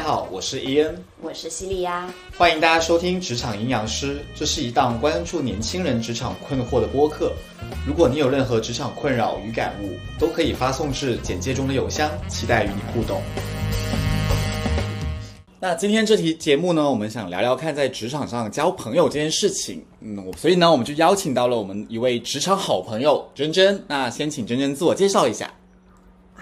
家好，我是伊恩，我是西利亚，欢迎大家收听《职场营养师》，这是一档关注年轻人职场困惑的播客。如果你有任何职场困扰与感悟，都可以发送至简介中的邮箱，期待与你互动。那今天这期节目呢，我们想聊聊看在职场上交朋友这件事情。嗯，我所以呢，我们就邀请到了我们一位职场好朋友珍珍。那先请珍珍自我介绍一下。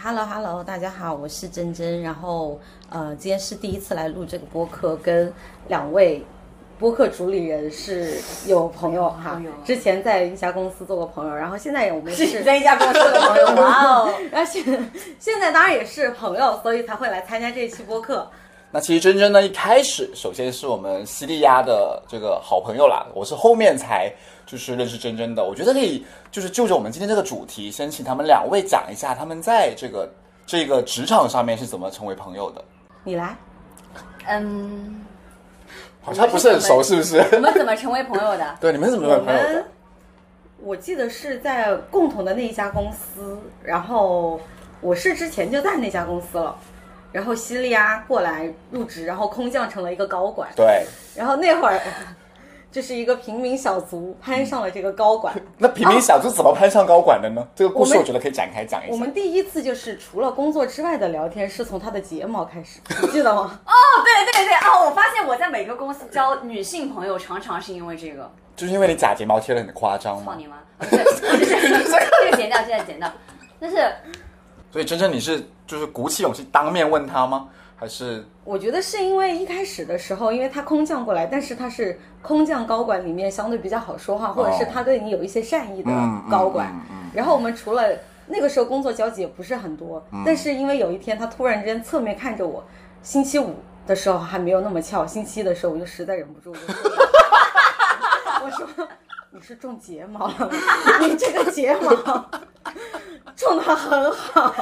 Hello Hello，大家好，我是珍珍。然后呃，今天是第一次来录这个播客，跟两位播客主理人是有朋友哈。之前在一家公司做过朋友，然后现在我们是在一家公司的朋友，哇哦！而且现现在当然也是朋友，所以才会来参加这一期播客。那其实珍珍呢，一开始首先是我们西利亚的这个好朋友啦，我是后面才就是认识真真的。我觉得可以就是就着我们今天这个主题，先请他们两位讲一下他们在这个这个职场上面是怎么成为朋友的。你来，嗯，好像不是很熟，是不是？我们怎么成为朋友的？对，你们怎么成为朋友的？我记得是在共同的那一家公司，然后我是之前就在那家公司了。然后西利亚过来入职，然后空降成了一个高管。对，然后那会儿，就是一个平民小卒攀上了这个高管。那平民小卒怎么攀上高管的呢？这个故事我觉得可以展开讲一下。我们第一次就是除了工作之外的聊天，是从他的睫毛开始，你记得吗？哦，对对对啊！我发现我在每个公司交女性朋友，常常是因为这个。就是因为你假睫毛贴的很夸张嘛，操你妈！这个剪掉，现在剪掉。但是所以真正你是就是鼓起勇气当面问他吗？还是我觉得是因为一开始的时候，因为他空降过来，但是他是空降高管里面相对比较好说话，或者是他对你有一些善意的高管。嗯嗯然后我们除了那个时候工作交集也不是很多，嗯但是因为有一天他突然之间侧面看着我，星期五的时候还没有那么翘，星期一的时候我就实在忍不住，我就说 我说你是种睫毛了吗，你这个睫毛 种的很好。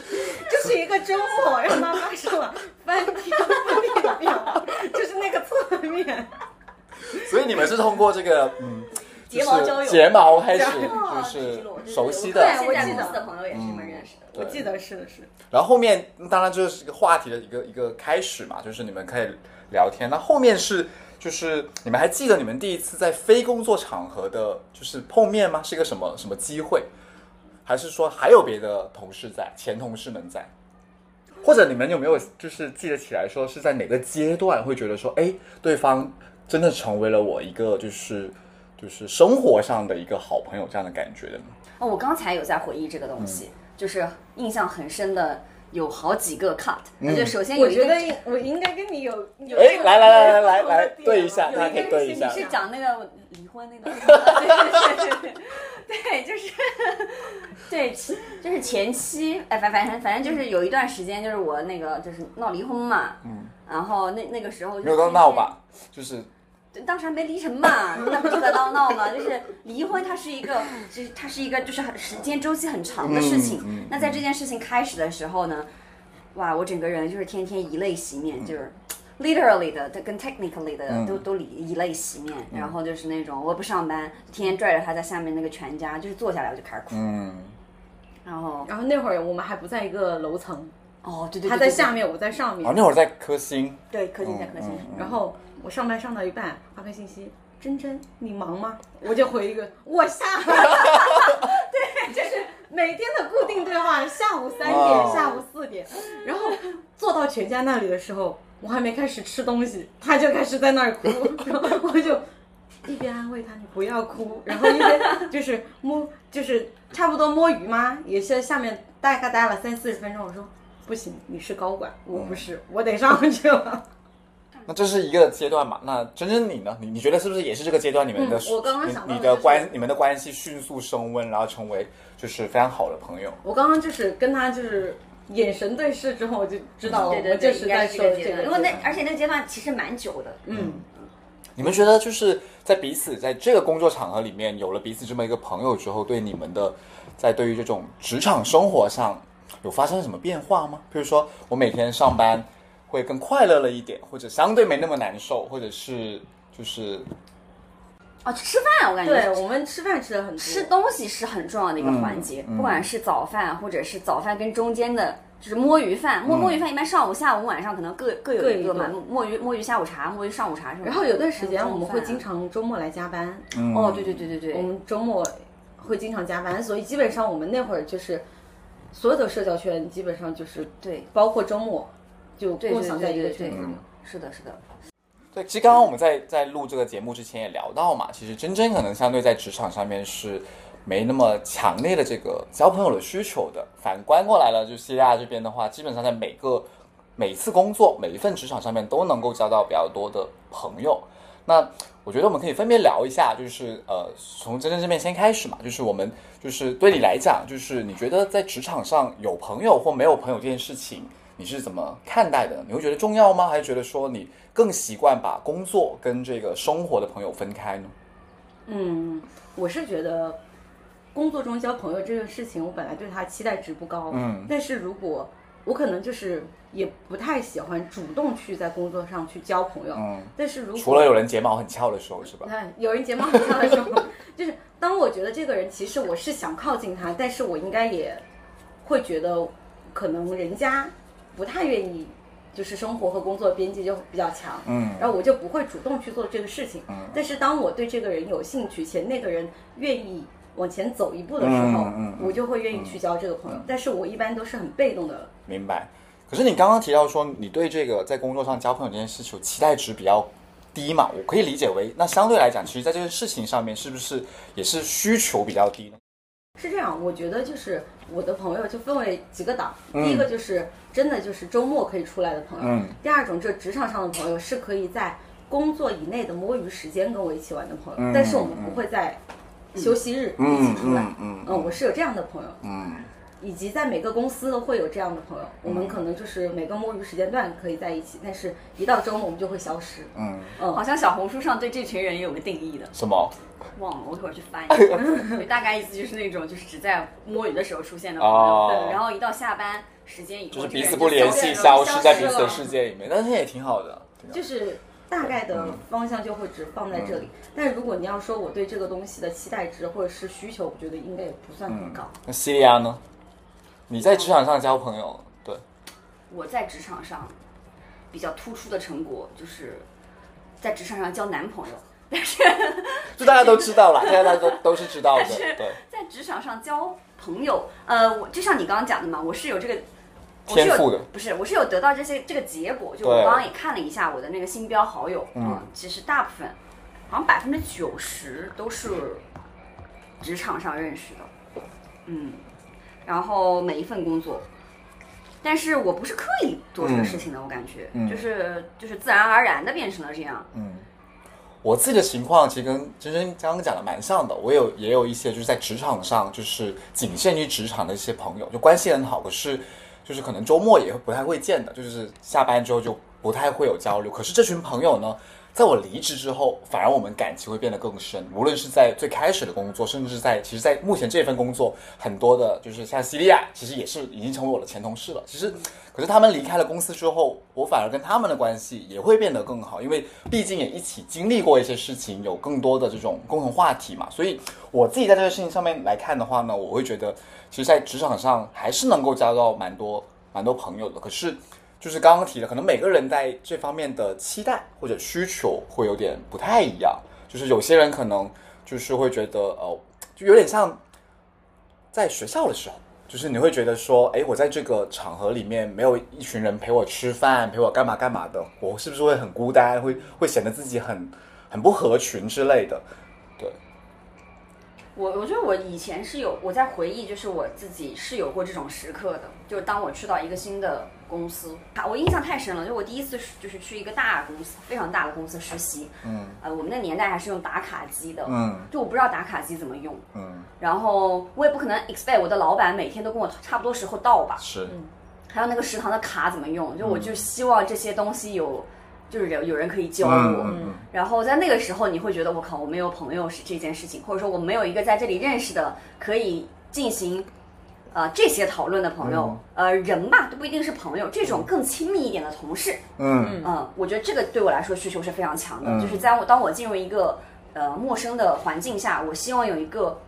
这是一个周末，让妈妈上了翻天覆地的变化，就是那个侧面。所以你们是通过这个嗯 睫毛交友睫毛开始哦就是熟悉的，对我记得的朋友也是你们认识的。我记得是的是，然后后面当然就是一个话题的一个一个开始嘛，就是你们可以聊天。那后面是就是你们还记得你们第一次在非工作场合的，就是碰面吗？是一个什么什么机会？还是说还有别的同事在，前同事们在？或者你们有没有就是记得起来说是在哪个阶段会觉得说，哎，对方真的成为了我一个就是就是生活上的一个好朋友这样的感觉的呢？哦，我刚才有在回忆这个东西，就是印象很深的有好几个 cut。那就首先有一个我觉得我应该跟你有有哎，来来来来来来对一下，有大家可以对一下你。是讲那个离婚那个，对对对对对，就是 对，就是前期，哎，反反正反正就是有一段时间，就是我那个就是闹离婚嘛，嗯，然后那那个时候就没有到闹吧，就是当时还没离成嘛，那不就在闹闹嘛？就是离婚，它是一个，就是它是一个，就是很时间周期很长的事情。嗯嗯那在这件事情开始的时候呢，哇，我整个人就是天天以泪洗面，就是。Literally 的，跟 technically 的、嗯。都都以以泪洗面，然后就是那种我不上班，天天拽着他在下面那个全家，就是坐下来我就开始哭，嗯，然后然后那会儿我们还不在一个楼层，哦对对对，他在下面，我在上面哦，。那会儿在科兴，对科技在科兴，嗯嗯然后我上班上到一半，发个信息，珍珍，你忙吗？我就回一个，我下班了。对，就是每天的固定对话，下午三点，哦。下午四点，然后坐到全家那里的时候，我还没开始吃东西，他就开始在那儿哭，然后我就。一边安慰他你不要哭，然后一边就是摸，就是差不多摸鱼嘛，也是下面大概待了三四十分钟。我说不行，你是高管，我不是，我得上去了。那这是一个阶段嘛？那真真你呢？你你觉得是不是也是这个阶段？你们的、嗯我刚刚想到的你你就是的关你们的关系迅速升温，然后成为就是非常好的朋友。我刚刚就是跟他就是眼神对视之后，我就知道我就是在说这个。因为那而且那个阶段其实蛮久的，嗯，你们觉得就是在彼此在这个工作场合里面有了彼此这么一个朋友之后，对你们的在对于这种职场生活上有发生什么变化吗？比如说我每天上班会更快乐了一点，或者相对没那么难受，或者是就是哦，吃饭我感觉对我们吃饭吃的很多，吃东西是很重要的一个环节，嗯。嗯不管是早饭或者是早饭跟中间的就是摸鱼饭，摸嗯。摸鱼饭一般上午、下午、晚上可能各各有各一个嘛，摸鱼摸鱼下午茶，摸鱼上午茶是吧？然后有段时间我们会经常周末来加班，嗯。哦，对对对对对，我们周末会经常加班，所以基本上我们那会儿就是所有的社交圈基本上就是对。包括周末就共享在一个圈子里。，是的，是的，对，其实刚刚我们在在录这个节目之前也聊到嘛，其实真真可能相对在职场上面是没那么强烈的这个交朋友的需求的。反观过来了，就西亚这边的话，基本上在每个每次工作、每一份职场上面都能够交到比较多的朋友。那我觉得我们可以分别聊一下，就是呃，从真真这边先开始嘛，就是我们就是对你来讲，就是你觉得在职场上有朋友或没有朋友这件事情，你是怎么看待的？你会觉得重要吗？还是觉得说你更习惯把工作跟这个生活的朋友分开呢？嗯，我是觉得工作中交朋友这个事情，我本来对他期待值不高。嗯但是如果我可能就是也不太喜欢主动去在工作上去交朋友。嗯，但是如果除了有人睫毛很翘的时候，是吧？看 有人睫毛很翘的时候，就是当我觉得这个人其实我是想靠近他，但是我应该也会觉得可能人家不太愿意，就是生活和工作边界就比较强，嗯然后我就不会主动去做这个事情。嗯但是当我对这个人有兴趣，且那个人愿意往前走一步的时候，嗯我就会愿意去交这个朋友。但是我一般都是很被动的，明白。可是你刚刚提到说，你对这个在工作上交朋友这件事情期待值比较低嘛？我可以理解为，那相对来讲，其实在这个事情上面，是不是也是需求比较低呢？是这样，我觉得就是我的朋友就分为几个档，嗯。第一个就是真的就是周末可以出来的朋友，嗯。第二种这职场上的朋友是可以在工作以内的摸鱼时间跟我一起玩的朋友，嗯但是我们不会在休息日一起出来。嗯嗯，我是有这样的朋友，嗯以及在每个公司都会有这样的朋友。我们可能就是每个摸鱼时间段可以在一起，但是一到周末我们就会消失。嗯嗯，好像小红书上对这群人也有个定义的，什么？忘了，我一会儿去翻一下。大概意思就是那种，就是只在摸鱼的时候出现的朋友，哦对然后一到下班时间以后，就是彼此不联系，消消失在彼此的了世界里面，但是也挺好的。就是大概的方向就会只放在这里。但如果你要说我对这个东西的期待值或者是需求，我觉得应该也不算很高。那西利亚呢？你在职场上交朋友，对，我在职场上比较突出的成果就是在职场上交男朋友，但是 这大家都知道了，现 在大家都都是知道的，对，在职场上交朋友，呃，我就像你刚刚讲的嘛，我是有这个。天赋的。不是，我是有得到这些这个结果。就我刚刚也看了一下我的那个星标好友，嗯其实大部分，好像百分之九十都是职场上认识的，嗯，然后每一份工作，但是我不是刻意做这个事情的，我感觉，嗯就是就是自然而然的变成了这样，嗯，我自己的情况其实跟真真刚刚讲的蛮像的，我有也有一些就是在职场上就是仅限于职场的一些朋友，就关系很好，可是就是可能周末也不太会见的，就是下班之后就不太会有交流。可是这群朋友呢，在我离职之后，反而我们感情会变得更深，无论是在最开始的工作，甚至是在其实，在目前这份工作，很多的就是像西利亚，其实也是已经成为我的前同事了。其实，可是他们离开了公司之后，我反而跟他们的关系也会变得更好，因为毕竟也一起经历过一些事情，有更多的这种共同话题嘛。所以我自己在这个事情上面来看的话呢，我会觉得，其实，在职场上还是能够交到蛮多蛮多朋友的。可是，就是刚刚提的，可能每个人在这方面的期待或者需求会有点不太一样。就是有些人可能就是会觉得，哦，就有点像在学校的时候，就是你会觉得说，哎，我在这个场合里面没有一群人陪我吃饭，陪我干嘛干嘛的，我是不是会很孤单，会会显得自己很很不合群之类的？对，我我觉得我以前是有我在回忆，就是我自己是有过这种时刻的，就是当我去到一个新的公司，啊，我印象太深了，就我第一次就是去一个大公司，非常大的公司实习，嗯。呃，我们那年代还是用打卡机的，嗯就我不知道打卡机怎么用，嗯，然后我也不可能 expect 我的老板每天都跟我差不多时候到吧，是，还有那个食堂的卡怎么用，就我就希望这些东西有，就是有有人可以教我，然后在那个时候，你会觉得我靠，我没有朋友是这件事情，或者说我没有一个在这里认识的可以进行呃这些讨论的朋友，呃人吧都不一定是朋友，这种更亲密一点的同事，嗯嗯、我觉得这个对我来说需求是非常强的，嗯就是在我当我进入一个呃陌生的环境下，我希望有一个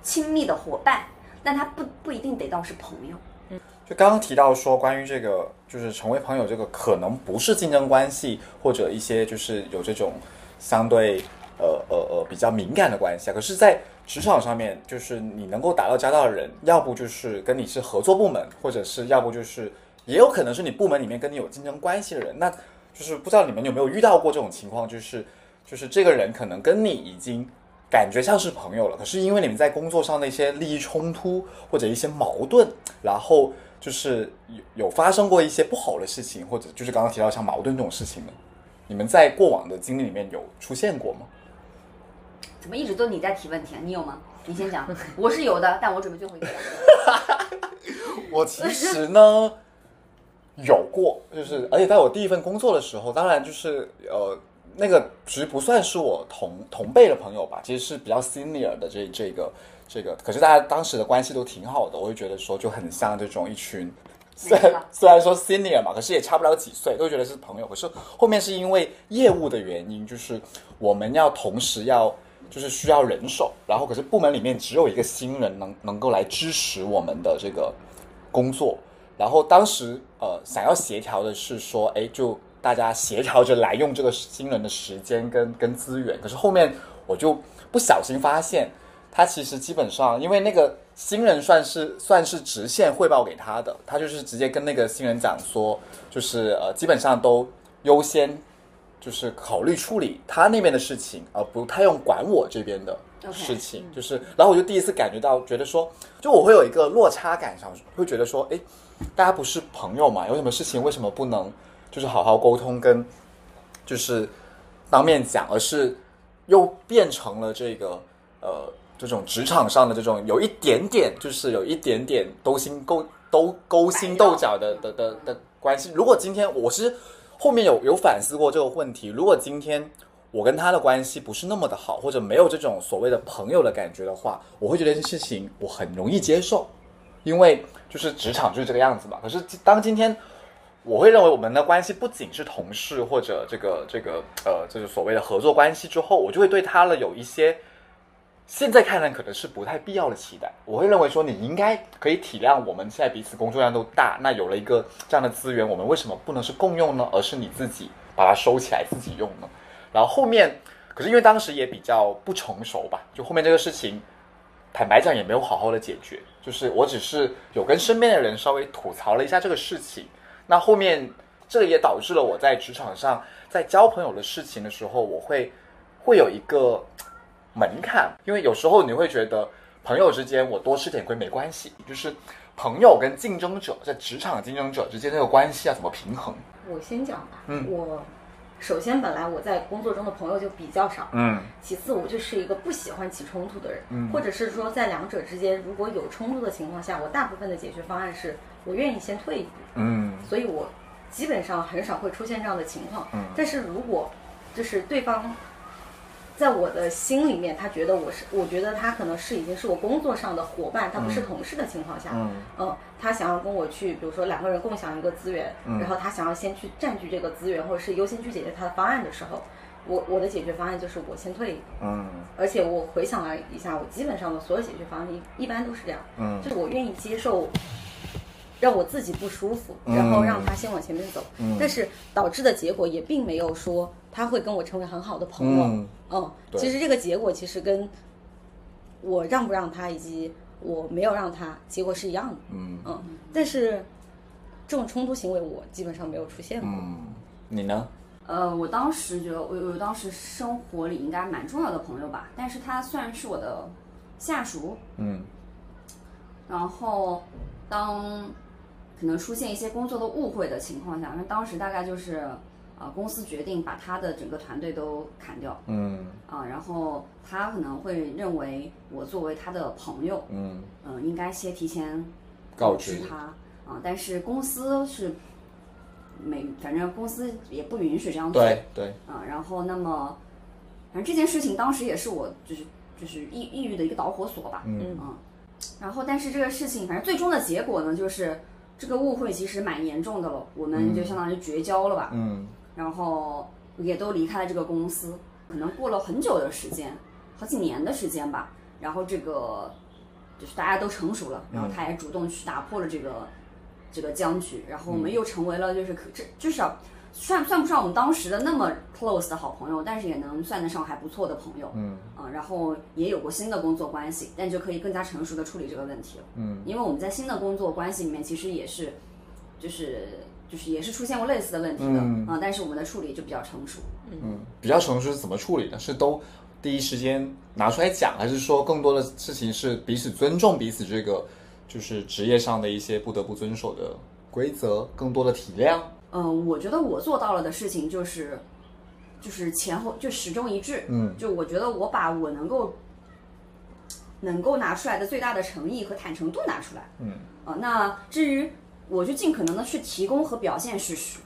亲密的伙伴，但他不不一定得到是朋友。就刚刚提到说，关于这个就是成为朋友，这个可能不是竞争关系，或者一些就是有这种相对呃呃呃比较敏感的关系啊。可是，在职场上面，就是你能够打到交道的人，要不就是跟你是合作部门，或者是要不就是也有可能是你部门里面跟你有竞争关系的人。那就是不知道你们有没有遇到过这种情况，就是就是这个人可能跟你已经感觉像是朋友了，可是因为你们在工作上的一些利益冲突或者一些矛盾，然后就是有有发生过一些不好的事情，或者就是刚刚提到像矛盾这种事情呢，你们在过往的经历里面有出现过吗？怎么一直都你在提问题啊？你有吗？你先讲。我是有的，但我准备最后一个。我其实呢有过，就是而且在我第一份工作的时候，当然就是呃那个其实不算是我同同辈的朋友吧，其实是比较 senior 的这这个这个，可是大家当时的关系都挺好的，我就觉得说就很像这种一群。虽然虽然说 senior 嘛，可是也差不了几岁，都觉得是朋友。可是后面是因为业务的原因，就是我们要同时要就是需要人手，然后可是部门里面只有一个新人能能够来支持我们的这个工作，然后当时呃想要协调的是说，哎，就大家协调着来用这个新人的时间跟跟资源，可是后面我就不小心发现，他其实基本上因为那个新人算是算是直线汇报给他的，他就是直接跟那个新人讲说，就是呃基本上都优先就是考虑处理他那边的事情，而不太用管我这边的事情。就是，然后我就第一次感觉到，觉得说，就我会有一个落差感上，会觉得说，哎，大家不是朋友嘛，有什么事情为什么不能就是好好沟通，跟就是当面讲，而是又变成了这个呃这种职场上的这种有一点点，就是有一点点勾心勾斗勾心斗角的的的的关系。如果今天我是后面有有反思过这个问题，如果今天我跟他的关系不是那么的好，或者没有这种所谓的朋友的感觉的话，我会觉得这事情我很容易接受，因为就是职场就是这个样子嘛。可是当今天我会认为我们的关系不仅是同事或者这个这个呃，就是所谓的合作关系之后，我就会对他了有一些现在看来可能是不太必要的期待。我会认为说你应该可以体谅我们现在彼此工作量都大，那有了一个这样的资源，我们为什么不能是共用呢？而是你自己把它收起来自己用呢？然后后面，可是因为当时也比较不成熟吧，就后面这个事情，坦白讲也没有好好的解决，就是我只是有跟身边的人稍微吐槽了一下这个事情，那后面这也导致了我在职场上在交朋友的事情的时候，我会会有一个门槛，因为有时候你会觉得朋友之间我多吃点亏没关系，就是朋友跟竞争者在职场竞争者之间这个关系要怎么平衡？我先讲吧，嗯。我首先本来我在工作中的朋友就比较少，嗯。其次我就是一个不喜欢起冲突的人，嗯。或者是说在两者之间如果有冲突的情况下，我大部分的解决方案是我愿意先退一步，嗯。所以我基本上很少会出现这样的情况。嗯。但是如果就是对方在我的心里面，他觉得我是，我觉得他可能是已经是我工作上的伙伴，他不是嗯。同事的情况下，嗯。嗯，他想要跟我去，比如说两个人共享一个资源，嗯。然后他想要先去占据这个资源，或者是优先去解决他的方案的时候，我我的解决方案就是我先退一步。嗯。而且我回想了一下，我基本上的所有解决方案一一般都是这样，嗯。就是我愿意接受让我自己不舒服，嗯然后让他先往前面走，嗯。但是导致的结果也并没有说他会跟我成为很好的朋友，嗯。其实这个结果其实跟我让不让他以及我没有让他结果是一样的，嗯。嗯，但是这种冲突行为我基本上没有出现过，嗯，你呢？呃，我当时觉得我我当时生活里应该蛮重要的朋友吧，但是他虽然是我的下属，嗯。然后当可能出现一些工作的误会的情况下，那当时大概就是呃公司决定把他的整个团队都砍掉嗯。啊、然后他可能会认为我作为他的朋友，嗯嗯、应该先提前告知知他。啊、但是公司是没，反正公司也不允许这样做对。对，啊、然后那么反正这件事情当时也是我就是就是抑抑郁的一个导火索吧，嗯。嗯，然后但是这个事情，反正最终的结果呢，就是这个误会其实蛮严重的了，我们就相当于绝交了吧，嗯。然后也都离开了这个公司，可能过了很久的时间，好几年的时间吧，然后这个就是大家都成熟了，然后他也主动去打破了这个这个僵局，然后我们又成为了就是可至至少算算不上我们当时的那么 close 的好朋友，但是也能算得上还不错的朋友。嗯啊，然后也有过新的工作关系，但就可以更加成熟的处理这个问题了。嗯，因为我们在新的工作关系里面，其实也是，就是就是也是出现过类似的问题的嗯啊，但是我们的处理就比较成熟。嗯，比较成熟是怎么处理的？是都第一时间拿出来讲，还是说更多的事情是彼此尊重彼此这个就是职业上的一些不得不遵守的规则，更多的体谅？嗯，我觉得我做到了的事情就是，就是前后就始终一致。嗯，就我觉得我把我能够能够拿出来的最大的诚意和坦诚度拿出来。嗯，啊，那至于我就尽可能的去提供和表现事实。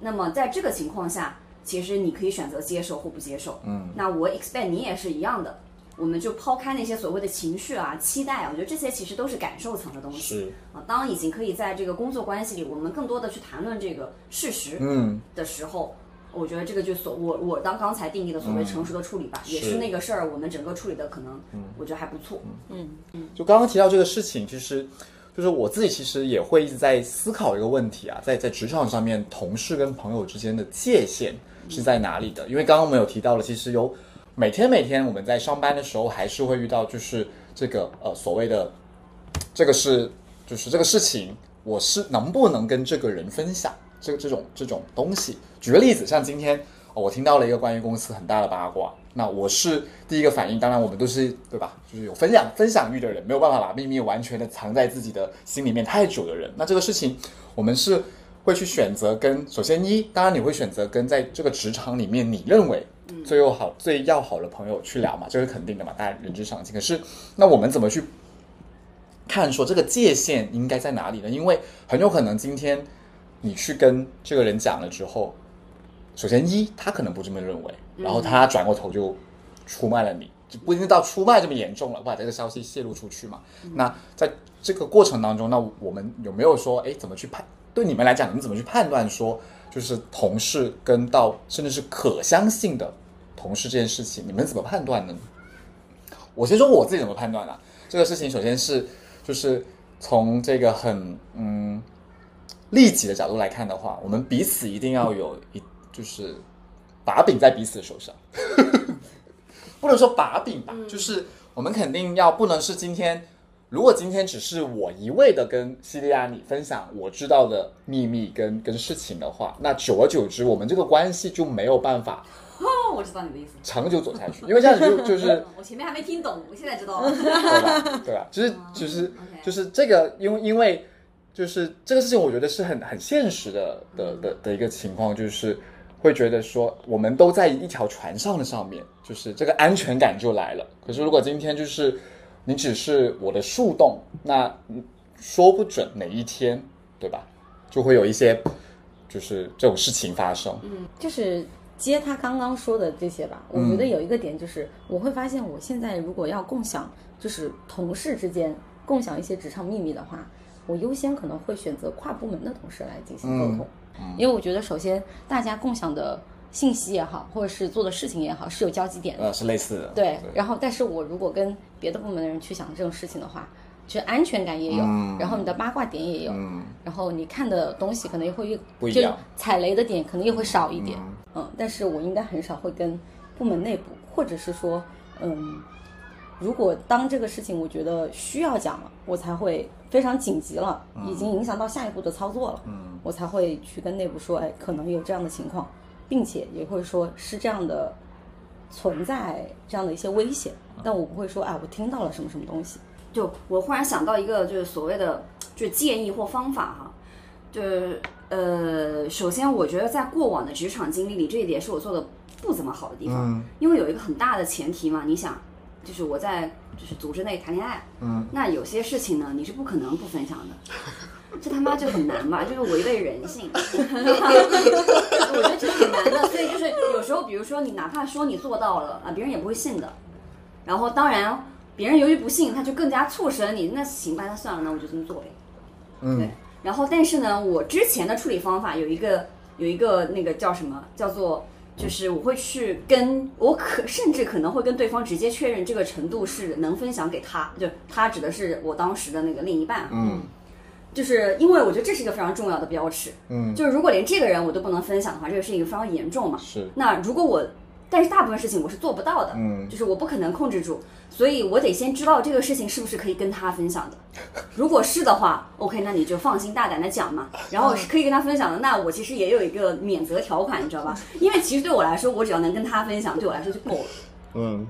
那么在这个情况下，其实你可以选择接受或不接受。嗯，那我 expect 你也是一样的。我们就抛开那些所谓的情绪啊、期待啊，我觉得这些其实都是感受层的东西。是，啊，当已经可以在这个工作关系里，我们更多的去谈论这个事实嗯的时候，我觉得这个就所我我当刚才定义的所谓成熟的处理吧，也是是那个事儿，我们整个处理的可能，我觉得还不错。嗯嗯就刚刚提到这个事情，其实就是我自己其实也会一直在思考一个问题啊，在在职场上面，同事跟朋友之间的界限是在哪里的？因为刚刚我们有提到了，其实有每天每天我们在上班的时候，还是会遇到就是这个呃所谓的这个是就是这个事情，我是能不能跟这个人分享这个这种这种东西？举个例子，像今天、我听到了一个关于公司很大的八卦，那我是第一个反应，当然我们都是对吧？就是有分享分享欲的人，没有办法把秘密完全的藏在自己的心里面太久的人，那这个事情我们是会去选择跟首先一，当然你会选择跟在这个职场里面你认为最友好、最要好的朋友去聊嘛，这是肯定的嘛，大家人之常情。可是那我们怎么去看说这个界限应该在哪里呢？因为很有可能今天你去跟这个人讲了之后，首先一他可能不这么认为，然后他转过头就出卖了你，就不一定到出卖这么严重了，把这个消息泄露出去嘛。那在这个过程当中，那我们有没有说，哎，怎么去判？对你们来讲，你们怎么去判断说，就是同事跟到甚至是可相信的同事这件事情，你们怎么判断呢？我先说我自己怎么判断啊。这个事情首先是就是从这个很嗯利己的角度来看的话，我们彼此一定要有一就是把柄在彼此的手上，不能说把柄吧，就是我们肯定要不能是今天。如果今天只是我一味的跟西利亚你分享我知道的秘密跟跟事情的话，那久而久之，我们这个关系就没有办法哦，我知道你的意思。长久走下去，因为这样子就 就是我前面还没听懂，我现在知道了。对吧？对吧？就是就是就是这个，因为因为就是这个事情，我觉得是很很现实的的的的一个情况，就是会觉得说我们都在一条船上的上面，就是这个安全感就来了。可是如果今天就是你只是我的树洞，那嗯说不准哪一天，对吧？就会有一些就是这种事情发生。嗯就是接他刚刚说的这些吧，我觉得有一个点就是，我会发现我现在如果要共享，就是同事之间共享一些职场秘密的话，我优先可能会选择跨部门的同事来进行沟通，因为我觉得首先大家共享的信息也好，或者是做的事情也好，是有交集点的。呃，是类似的。对，然后但是我如果跟别的部门的人去想这种事情的话，就是安全感也有，嗯。然后你的八卦点也有，嗯，然后你看的东西可能也会越就不一样。踩雷的点可能也会少一点，嗯。但是我应该很少会跟部门内部，或者是说，嗯，如果当这个事情我觉得需要讲了，我才会非常紧急了，已经影响到下一步的操作了，嗯，我才会去跟内部说，哎，可能有这样的情况，并且也会说是这样的存在这样的一些危险，但我不会说，啊，我听到了什么什么东西。就我忽然想到一个，就是所谓的就是建议或方法哈，就是呃，首先我觉得在过往的职场经历里，这一点是我做的不怎么好的地方，嗯因为有一个很大的前提嘛，你想，就是我在就是组织内谈恋爱，嗯，那有些事情呢，你是不可能不分享的。这他妈就很难吧，就是违背人性。我觉得这挺难的，所以就是有时候，比如说你哪怕说你做到了啊，别人也不会信的。然后当然，别人由于不信，他就更加促使了你。那行吧，那算了，那我就这么做呗。嗯对。然后，但是呢，我之前的处理方法有一个有一个那个叫什么，叫做就是我会去跟我可甚至可能会跟对方直接确认这个程度是能分享给他，就他指的是我当时的那个另一半啊。嗯就是因为我觉得这是一个非常重要的标尺，嗯，就是如果连这个人我都不能分享的话，这个事情非常严重嘛。是，那如果我，但是大部分事情我是做不到的，嗯就是我不可能控制住，所以我得先知道这个事情是不是可以跟他分享的。如果是的话，OK，那你就放心大胆的讲嘛。然后是可以跟他分享的，那我其实也有一个免责条款，你知道吧？因为其实对我来说，我只要能跟他分享，对我来说就够了。嗯，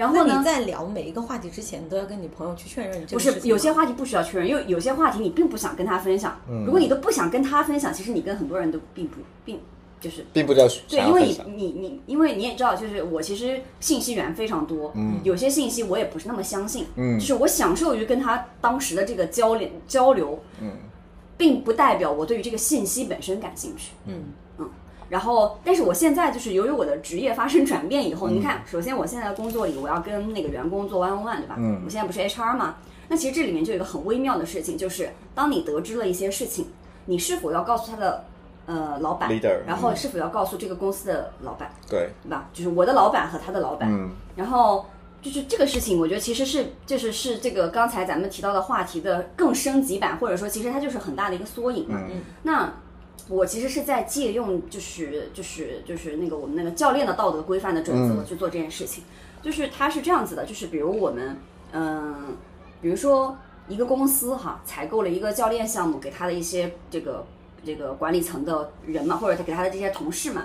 然后呢你？在聊每一个话题之前，都要跟你朋友去确认这不个事情吗是有些话题不需要确认，因为有些话题你并不想跟他分享。如果你都不想跟他分享，其实你跟很多人都并不并就是并不叫对，因为你。你你，因为你也知道，就是我其实信息源非常多，嗯，有些信息我也不是那么相信，嗯就是我享受于跟他当时的这个交流交流，嗯，并不代表我对于这个信息本身感兴趣，嗯然后，但是我现在就是由于我的职业发生转变以后，嗯你看，首先我现在的工作里，我要跟那个员工做 one on one，对吧？嗯我现在不是 HR 嘛，那其实这里面就有一个很微妙的事情，就是当你得知了一些事情，你是否要告诉他的呃老板 Leader，然后是否要告诉这个公司的老板，对，对吧？就是我的老板和他的老板，嗯然后就是这个事情，我觉得其实是就是是这个刚才咱们提到的话题的更升级版，或者说其实它就是很大的一个缩影嘛。嗯那我其实是在借用就是就是就是那个我们那个教练的道德规范的准则嗯去做这件事情，就是它是这样子的，就是比如我们嗯、比如说一个公司哈采购了一个教练项目给他的一些这个这个管理层的人嘛，或者他给他的这些同事们。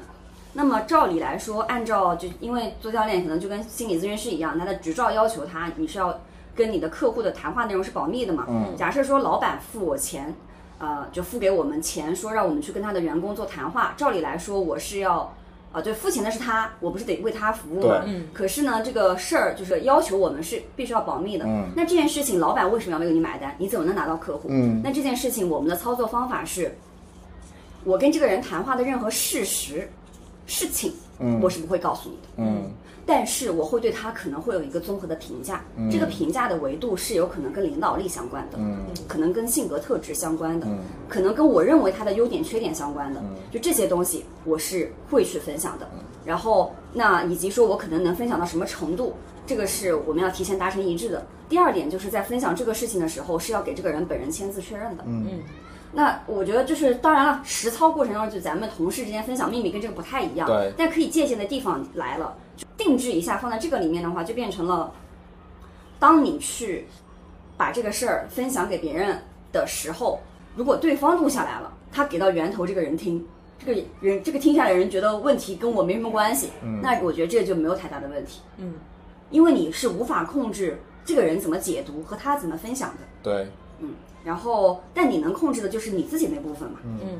那么照理来说，按照就因为做教练可能就跟心理咨询师一样，他的执照要求他你是要跟你的客户的谈话内容是保密的嘛。嗯假设说老板付我钱，呃，就付给我们钱，说让我们去跟他的员工做谈话。照理来说，我是要，啊、对，付钱的是他，我不是得为他服务吗？对可是呢，这个事儿就是要求我们是必须要保密的。嗯那这件事情，老板为什么要为你买单？你怎么能拿到客户？嗯那这件事情，我们的操作方法是，我跟这个人谈话的任何事实、事情，嗯我是不会告诉你的。嗯但是我会对他可能会有一个综合的评价，这个评价的维度是有可能跟领导力相关的，嗯。可能跟性格特质相关的，嗯。可能跟我认为他的优点缺点相关的，就这些东西我是会去分享的。然后那以及说我可能能分享到什么程度，这个是我们要提前达成一致的。第二点就是在分享这个事情的时候是要给这个人本人签字确认的。嗯。那我觉得就是，当然了，实操过程中就咱们同事之间分享秘密跟这个不太一样，对但可以借鉴的地方来了，就定制一下放在这个里面的话，就变成了，当你去把这个事儿分享给别人的时候，如果对方录下来了，他给到源头这个人听，这个人这个听下来的人觉得问题跟我没什么关系，那我觉得这就没有太大的问题，嗯，因为你是无法控制这个人怎么解读和他怎么分享的。对。嗯然后，但你能控制的就是你自己那部分嘛。嗯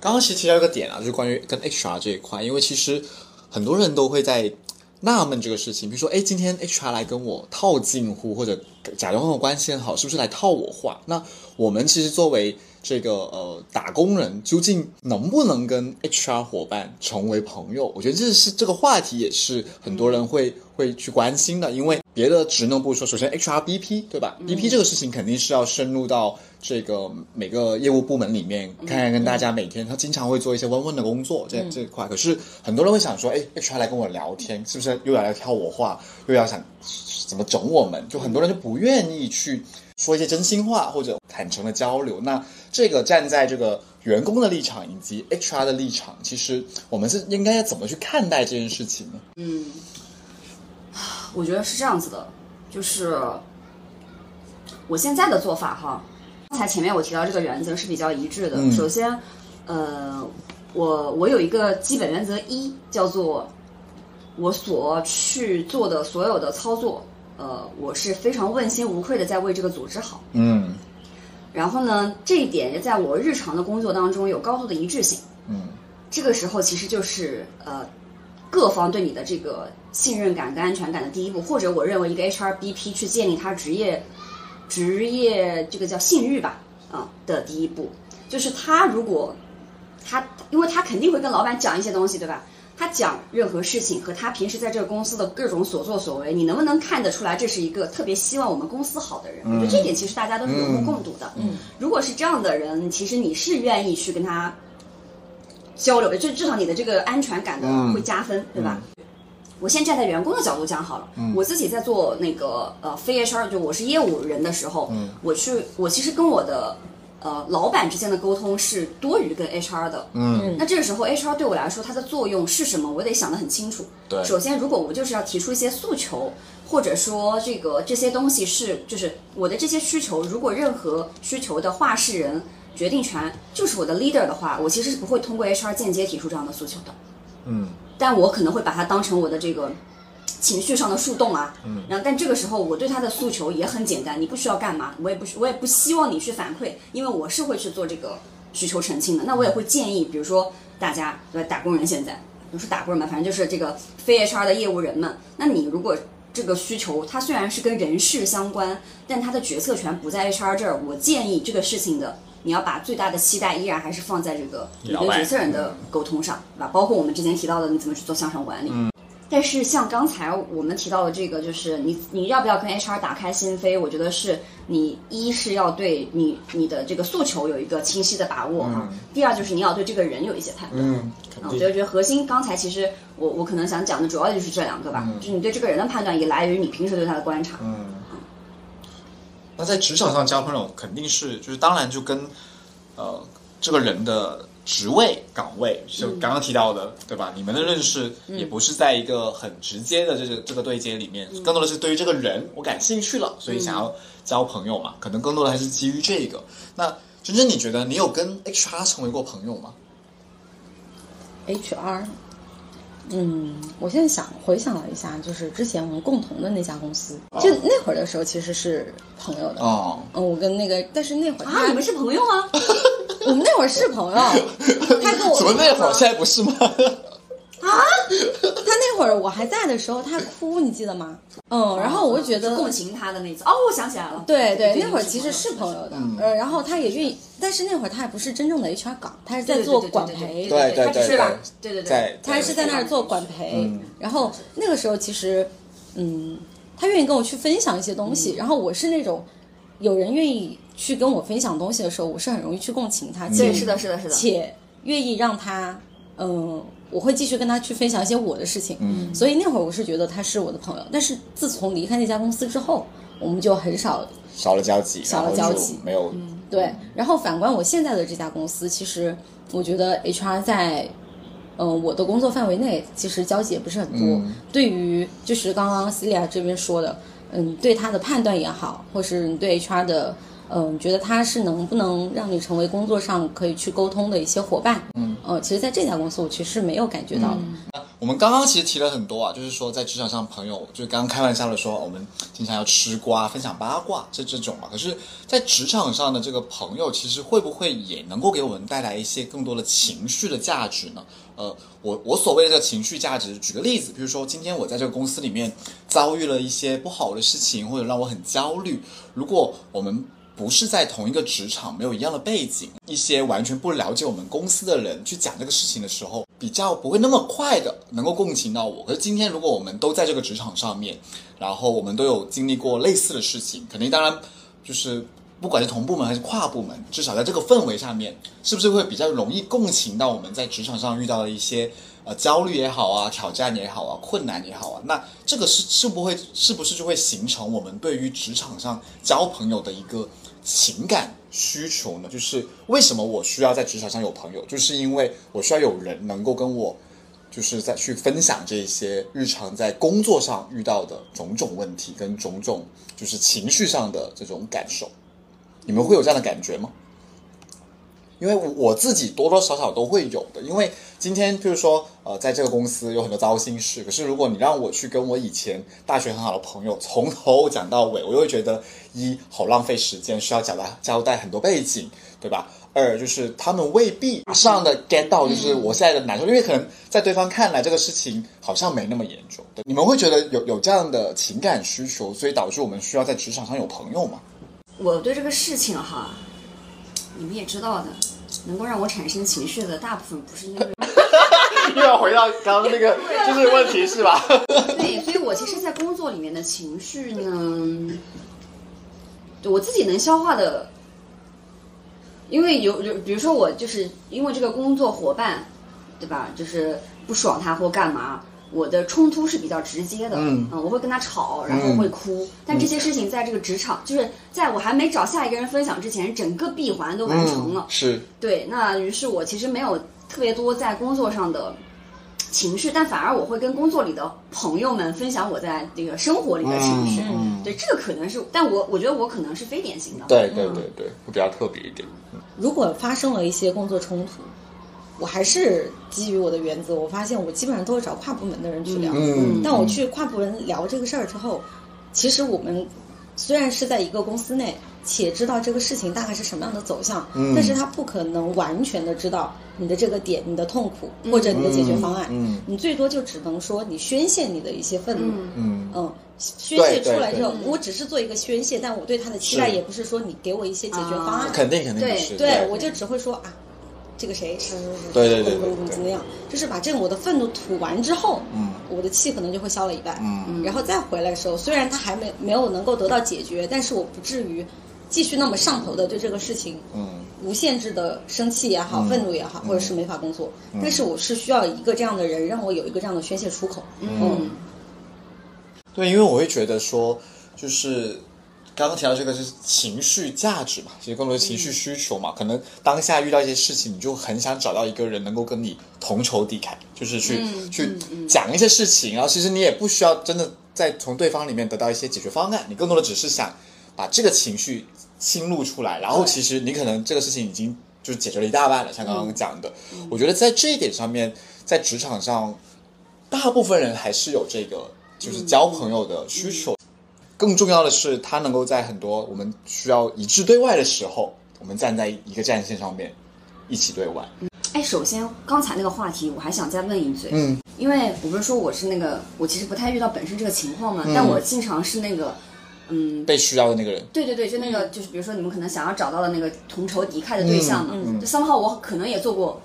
刚刚其实提到一个点啊，就是关于跟 HR 这一块，因为其实很多人都会在纳闷这个事情，比如说，哎，今天 HR 来跟我套近乎，或者假装跟我关系很好，是不是来套我话？那我们其实作为这个呃打工人，究竟能不能跟 HR 伙伴成为朋友？我觉得这是这个话题，也是很多人会、会去关心的，因为别的职能部说，首先 HR BP 对吧、b p 这个事情肯定是要深入到这个每个业务部门里面，看看跟大家每天他经常会做一些问问的工作，这这一块。可是很多人会想说，哎，HR 来跟我聊天，是不是又要来挑我话，又要想怎么整我们？就很多人就不愿意去说一些真心话或者坦诚的交流。那这个站在这个员工的立场以及 HR 的立场，其实我们是应该要怎么去看待这件事情呢？嗯，我觉得是这样子的，就是我现在的做法哈，刚才前面我提到这个原则是比较一致的。嗯首先，呃，我我有一个基本原则一，叫做我所去做的所有的操作，呃，我是非常问心无愧的在为这个组织好。嗯然后呢，这一点也在我日常的工作当中有高度的一致性。嗯这个时候其实就是呃，各方对你的这个信任感跟安全感的第一步，或者我认为一个 HRBP 去建立他职业职业这个叫信誉吧，啊、的第一步，就是他如果他，因为他肯定会跟老板讲一些东西，对吧？他讲任何事情和他平时在这个公司的各种所作所为，你能不能看得出来这是一个特别希望我们公司好的人？我觉得这点其实大家都是有目共睹的。嗯，如果是这样的人，其实你是愿意去跟他交流的，就至少你的这个安全感的嗯会加分，对吧？我先站在员工的角度讲好了，我自己在做那个呃非 HR，就我是业务人的时候，我去我其实跟我的呃老板之间的沟通是多于跟 HR 的，嗯，那这个时候 HR 对我来说它的作用是什么，我得想得很清楚。对首先如果我就是要提出一些诉求，或者说这个这些东西是就是我的这些需求，如果任何需求的话事人决定权就是我的 leader 的话，我其实是不会通过 HR 间接提出这样的诉求的。嗯，但我可能会把它当成我的这个情绪上的树洞啊。嗯，然后但这个时候我对他的诉求也很简单，你不需要干嘛，我也不我也不希望你去反馈，因为我是会去做这个需求澄清的。那我也会建议，比如说大家对吧，打工人现在不是打工人嘛，反正就是这个非 HR 的业务人们，那你如果这个需求它虽然是跟人事相关，但它的决策权不在 HR 这儿，我建议这个事情的。你要把最大的期待依然还是放在这个你跟决策人的沟通上，对吧？包括我们之前提到的，你怎么去做向上管理。但是像刚才我们提到的这个，就是你你要不要跟 HR 打开心扉？我觉得是你一是要对你你的这个诉求有一个清晰的把握哈，第二就是你要对这个人有一些判断。嗯，啊，我觉得觉得核心刚才其实我我可能想讲的主要就是这两个吧，就是你对这个人的判断也来源于你平时对他的观察。嗯，那在职场上交朋友肯定是就是当然就跟呃这个人的职位岗位，就刚刚提到的，对吧？你们的认识也不是在一个很直接的这个这个对接里面，更多的是对于这个人我感兴趣了，所以想要交朋友嘛，可能更多的还是基于这个。那真真，你觉得你有跟 HR 成为过朋友吗？HR，嗯，我现在想回想了一下，就是之前我们共同的那家公司，就那会儿的时候其实是朋友的。哦，嗯，我跟那个，但是那会儿啊，你们是朋友吗？我们那会儿是朋友，他跟我怎么那会儿 现在不是吗？他那会儿我还在的时候，他哭，你记得吗？嗯，然后我就觉得共情他的那次，哦，我想起来了，对对，那会儿其实是朋友的，呃，然后他也愿意，但是那会儿他也不是真正的 HR 岗，他是在做管培，对对对他只是吧对，对对他还是在那儿做管培。然后那个时候其实，嗯，他愿意跟我去分享一些东西，然后我是那种有人愿意去跟我分享东西的时候，我是很容易去共情他，对，是的，是的，是的，且愿意让他，嗯，我会继续跟他去分享一些我的事情。嗯，所以那会儿我是觉得他是我的朋友，但是自从离开那家公司之后，我们就很少少了交集，少了交集没有嗯对，然后反观我现在的这家公司，其实我觉得 HR 在，嗯、我的工作范围内，其实交集也不是很多。嗯对于就是刚刚 Celia 这边说的，嗯，对他的判断也好，或是你对 HR 的，嗯，觉得他是能不能让你成为工作上可以去沟通的一些伙伴，嗯，呃，其实在这家公司我其实是没有感觉到的。我们刚刚其实提了很多啊，就是说在职场上朋友，就是刚刚开玩笑的说，我们经常要吃瓜、分享八卦，这这种嘛。可是，在职场上的这个朋友，其实会不会也能够给我们带来一些更多的情绪的价值呢？呃，我我所谓的这个情绪价值，举个例子，比如说今天我在这个公司里面遭遇了一些不好的事情，或者让我很焦虑，如果我们不是在同一个职场，没有一样的背景，一些完全不了解我们公司的人去讲这个事情的时候，比较不会那么快的能够共情到我。可是今天如果我们都在这个职场上面，然后我们都有经历过类似的事情，肯定当然就是不管是同部门还是跨部门，至少在这个氛围上面，是不是会比较容易共情到我们在职场上遇到的一些呃焦虑也好啊、挑战也好啊、困难也好啊？那这个是是不会是不是就会形成我们对于职场上交朋友的一个情感需求呢？就是为什么我需要在职场上有朋友，就是因为我需要有人能够跟我。就是在去分享这些日常在工作上遇到的种种问题跟种种就是情绪上的这种感受，你们会有这样的感觉吗？因为我自己多多少少都会有的，因为今天就是说，呃，在这个公司有很多糟心事，可是如果你让我去跟我以前大学很好的朋友从头讲到尾，我又会觉得一好浪费时间，需要交代交代很多背景，对吧？二就是他们未必马上的 get 到，就是我现在的难受，因为可能在对方看来这个事情好像没那么严重。对你们会觉得有有这样的情感需求，所以导致我们需要在职场上有朋友吗？我对这个事情哈，你们也知道的，能够让我产生情绪的大部分不是因为 又要回到刚刚那个就是问题是吧？对，所以我其实，在工作里面的情绪呢，我自己能消化的，因为有有，比如说我就是因为这个工作伙伴，对吧？就是不爽他或干嘛，我的冲突是比较直接的，嗯我会跟他吵，然后会哭。但这些事情在这个职场，就是在我还没找下一个人分享之前，整个闭环都完成了。是，对，那于是我其实没有特别多在工作上的情绪，但反而我会跟工作里的朋友们分享我在这个生活里的情绪。嗯对，这个可能是，但我我觉得我可能是非典型的。对对对对，会比较特别一点。如果发生了一些工作冲突，我还是基于我的原则，我发现我基本上都是找跨部门的人去聊。嗯但我去跨部门聊这个事儿之后，其实我们虽然是在一个公司内，且知道这个事情大概是什么样的走向，嗯但是他不可能完全的知道你的这个点、你的痛苦或者你的解决方案。嗯你最多就只能说你宣泄你的一些愤怒。嗯嗯，宣泄出来之后，我只是做一个宣泄，但我对他的期待也不是说你给我一些解决方案，肯定肯定对是。对我就只会说啊，这个谁是对对对怎么对怎么怎么样，就是把这个我的愤怒吐完之后，嗯。我的气可能就会消了一半，嗯。然后再回来的时候，虽然他还没没有能够得到解决，但是我不至于继续那么上头的对这个事情嗯。无限制的生气也好，嗯。愤怒也好，或者是没法工作，但是我是需要一个这样的人，让我有一个这样的宣泄出口，嗯。对，因为我会觉得说，就是刚刚提到这个是情绪价值嘛，其实更多的情绪需求嘛。可能当下遇到一些事情，你就很想找到一个人能够跟你同仇敌忾，就是去、去讲一些事情，然后其实你也不需要真的再从对方里面得到一些解决方案，你更多的只是想把这个情绪倾露出来，然后其实你可能这个事情已经就是解决了一大半了，像刚刚讲的，我觉得在这一点上面，在职场上，大部分人还是有这个就是交朋友的需求。更重要的是，他能够在很多我们需要一致对外的时候，我们站在一个战线上面一起对外。哎，首先刚才那个话题，我还想再问一嘴，嗯，因为我不是说我是那个，我其实不太遇到本身这个情况嘛，嗯但我经常是那个，嗯，被需要的那个人，对对对，就那个，就是比如说你们可能想要找到的那个同仇敌忾的对象嘛，嗯嗯就 somehow 我可能也做过，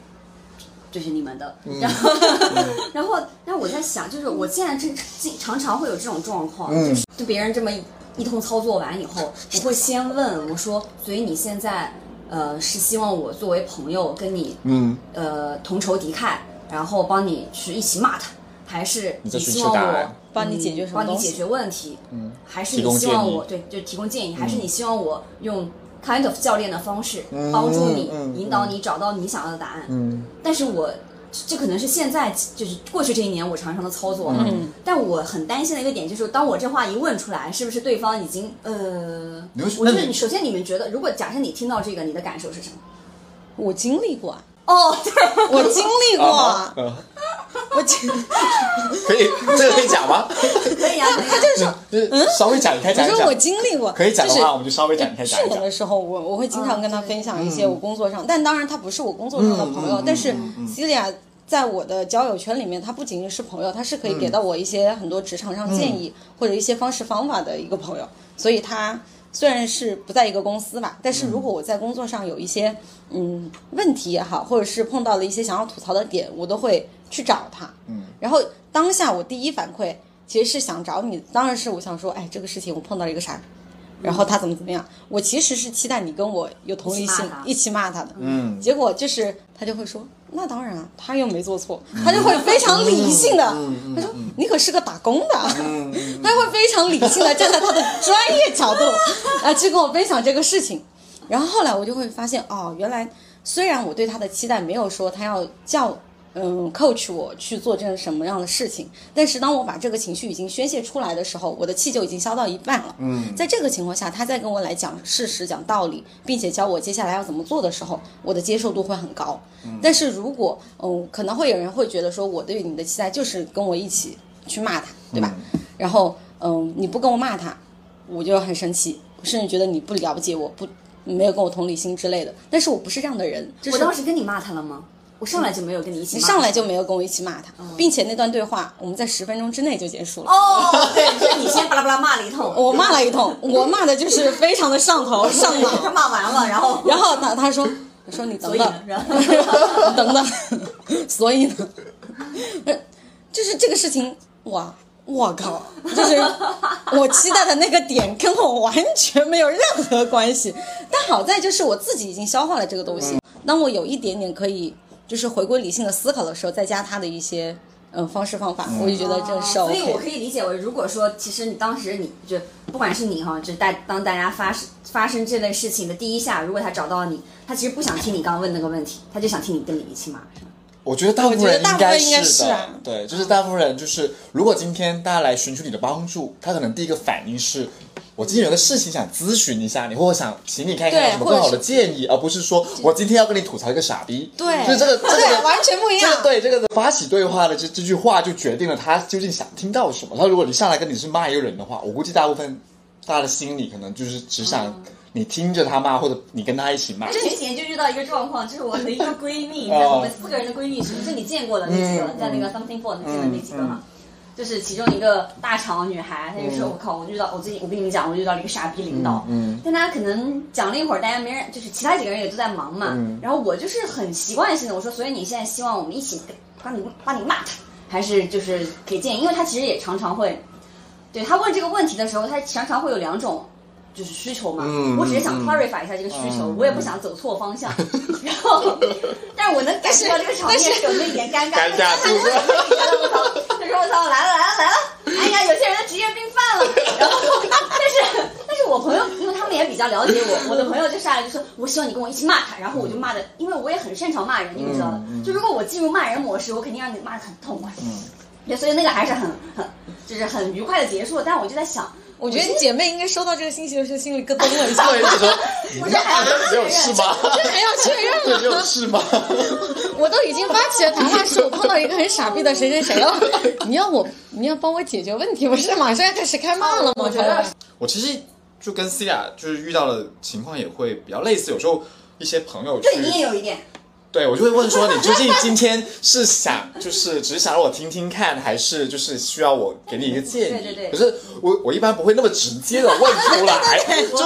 就是你们的，嗯。然后，然后，然后我在想，就是我现在这经常常会有这种状况，嗯。就是对别人这么一一通操作完以后，我会先问我说，所以你现在呃是希望我作为朋友跟你嗯，呃同仇敌忾，然后帮你去一起骂他，还是你希望我帮你解决什么帮你解决问题，嗯，还是你希望我对就提供建议，还是你希望我用 kind of 教练的方式帮助你、嗯引导你找到你想要的答案？嗯。但是我这可能是现在就是过去这一年我常常的操作，嗯，但我很担心的一个点就是，当我这话一问出来，是不是对方已经呃我觉那你得你首先你们觉得，如果假设你听到这个，你的感受是什么？我经历过。啊，哦，对，我经历过 我经可以，这个可以讲吗？可以啊，他就是。就是稍微讲，一讲我说我。经历过，可以讲的话，我们就稍微讲，你可以讲去一讲。年的时候，我我会经常跟他分享一嗯些我工作上，但当然他不是我工作上的朋友，但是 Celia 在我的交友圈里面，他不仅仅是朋友，他是可以给到我一些很多职场上建议、或者一些方式方法的一个朋友，所以他。虽然是不在一个公司吧，但是如果我在工作上有一些嗯问题也好，或者是碰到了一些想要吐槽的点，我都会去找他。嗯，然后当下我第一反馈其实是想找你，当然是我想说，哎，这个事情我碰到了一个啥，然后他怎么怎么样，我其实是期待你跟我有同理心，一一起骂他的。嗯，结果就是他就会说，那当然啊，他又没做错，他就会非常理性的，他说你可是个打工的，他会非常理性的站在他的专业角度 啊去跟我分享这个事情。然后后来我就会发现，哦，原来虽然我对他的期待没有说他要叫嗯 coach 我去做这什么样的事情，但是当我把这个情绪已经宣泄出来的时候，我的气就已经消到一半了。嗯，在这个情况下，他再跟我来讲事实、讲道理，并且教我接下来要怎么做的时候，我的接受度会很高。嗯但是如果嗯，可能会有人会觉得说，我对你的期待就是跟我一起去骂他，对吧？然后嗯，你不跟我骂他，我就很生气，甚至觉得你不了解我，不没有跟我同理心之类的。但是我不是这样的人，就是我当时跟你骂他了吗？我上来就没有跟你一起骂。你上来就没有跟我一起骂他，并且那段对话我们在十分钟之内就结束了。哦，对，就是你先巴拉巴拉骂了一通，我骂了一通，我骂的就是非常的上头上脑。他，骂完了，然后。然后他他说，我说你等等。等等，所以呢，呃 就是这个事情，哇，我靠，就是我期待的那个点跟我完全没有任何关系。但好在就是我自己已经消化了这个东西，当我有一点点可以就是回归理性的思考的时候，再加他的一些嗯方式方法，我就觉得这是所以我可以理解为，如果说其实你当时你就不管是你哈，就大当大家发生发生这类事情的第一下，如果他找到你，他其实不想听你刚刚问那个问题，他就想听你跟李亲嘛，是吗？我觉得大部分人应该该是的，啊对，就是大部分人就是，如果今天大家来寻求你的帮助，他可能第一个反应是。我今天有个事情想咨询一下你，或者想请你看看有什么更好的建议，而不是说我今天要跟你吐槽一个傻逼。对就是这个这个完全不一样这个对这个发起对话的这这句话就决定了他究竟想听到什么。他如果你上来跟你是骂一个人的话，我估计大部分大家的心里可能就是只想你听着他骂，或者你跟他一起骂。前几年就遇到一个状况，就是我的一个闺蜜，哦我们四个人的闺蜜群，是你见过的那几个，在那个 Something For 那记得那几个嘛。就是其中一个大厂女孩，她就说：“我靠，我遇到我最近，我跟你们讲，我遇到了一个傻逼领导。嗯但大家可能讲了一会儿，大家没人，就是其他几个人也都在忙嘛。嗯然后我就是很习惯性的，我说，所以你现在希望我们一起跟帮你帮你骂他，还是就是给建议？因为他其实也常常会，对他问这个问题的时候，他常常会有两种。就是需求嘛，嗯我只是想嗯 clarify 一下这个需求，嗯我也不想走错方向。然后，但是我能感觉到这个场面是有那一点尴尬。尴尬是不是我操！他说我操，来了来了来了！哎呀，有些人的职业病犯了。然后，但是但是我朋友，因为他们也比较了解我，我的朋友就上来就说，我希望你跟我一起骂他。然后我就骂的，因为我也很擅长骂人，你们知道的。就如果我进入骂人模式，我肯定让你骂的很痛快。对，所以那个还是很很就是很愉快的结束。但是我就在想，我觉得你姐妹应该收到这个信息的时候，心里咯噔了一下。对，就说我这还要没有事吗？这还要确认对，没有事吗？我都已经发起了谈话，是我碰到一个很傻逼的谁谁谁了。你要我，你要帮我解决问题，不是马上要开始开骂了吗？我觉得我其实就跟 C 亚就是遇到的情况也会比较类似，有时候一些朋友对你也有一点。对我就会问说，你究竟今天是想就是只是想让我听听看，还是就是需要我给你一个建议？对对对可是我我一般不会那么直接的问出来，就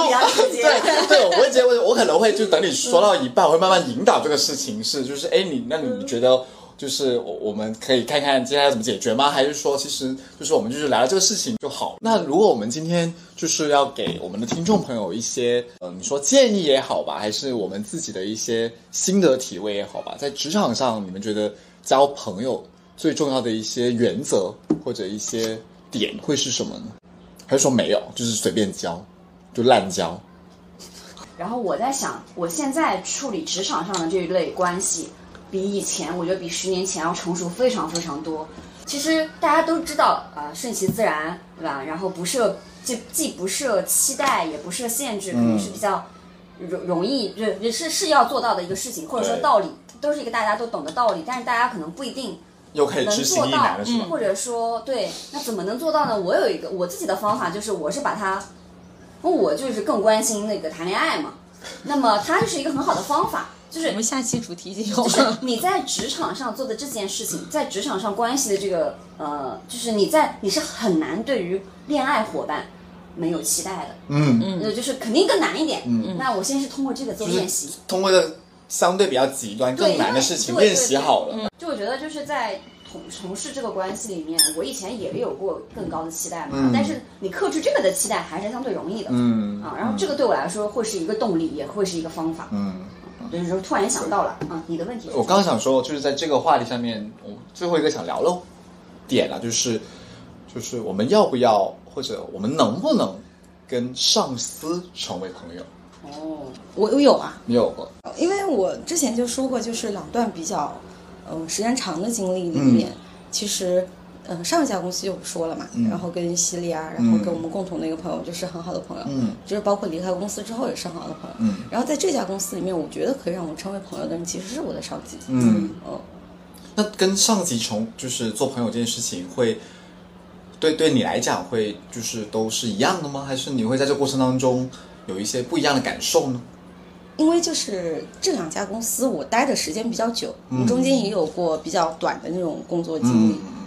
对对，我会直接问，我可能会就等你说到一半，我会慢慢引导这个事情是就是哎你那你觉得？就是我我们可以看看接下来怎么解决吗？还是说其实就是我们就是聊聊这个事情就好？那如果我们今天就是要给我们的听众朋友一些呃你说建议也好吧，还是我们自己的一些心得体会也好吧，在职场上你们觉得交朋友最重要的一些原则或者一些点会是什么呢？还是说没有，就是随便交，就滥交？然后我在想，我现在处理职场上的这一类关系，比以前我觉得比十年前要成熟非常非常多。其实大家都知道啊、顺其自然，对吧？然后不设既既不设期待，也不设限制，肯定是比较容容易，就也是是要做到的一个事情，或者说道理，都是一个大家都懂的道理，但是大家可能不一定又可以能做到？或者说对，那怎么能做到呢？我有一个我自己的方法，就是我是把它，我就是更关心那个谈恋爱嘛，那么它就是一个很好的方法，就是我们下期主题就是你在职场上做的这件事情，在职场上关系的这个呃，就是你在你是很难对于恋爱伙伴没有期待的，嗯，嗯，那，就是肯定更难一点。嗯，那我先是通过这个做练习，通过的相对比较极端、更难的事情练习好了。就我觉得就是在同从事这个关系里面，我以前也有过更高的期待嘛，嗯。但是你克制这个的期待还是相对容易的。嗯。啊，然后这个对我来说会是一个动力，也会是一个方法。嗯，就是说突然想到了啊，你的问题？我刚刚想说，就是在这个话题上面，我最后一个想聊的点啊，就是就是我们要不要或者我们能不能跟上司成为朋友？哦，我我有啊，你有过？因为我之前就说过，就是两段比较，嗯、时间长的经历里面，其实，嗯、上一家公司就不说了嘛，然后跟西利啊，然后跟我们共同的一个朋友，就是很好的朋友，嗯。就是包括离开公司之后也是很好的朋友，嗯。然后在这家公司里面，我觉得可以让我成为朋友的人，其实是我的上级，嗯，哦，那跟上级从就是做朋友这件事情会。对，对你来讲会就是都是一样的吗？还是你会在这过程当中有一些不一样的感受呢？因为就是这两家公司我待的时间比较久，中间也有过比较短的那种工作经历。嗯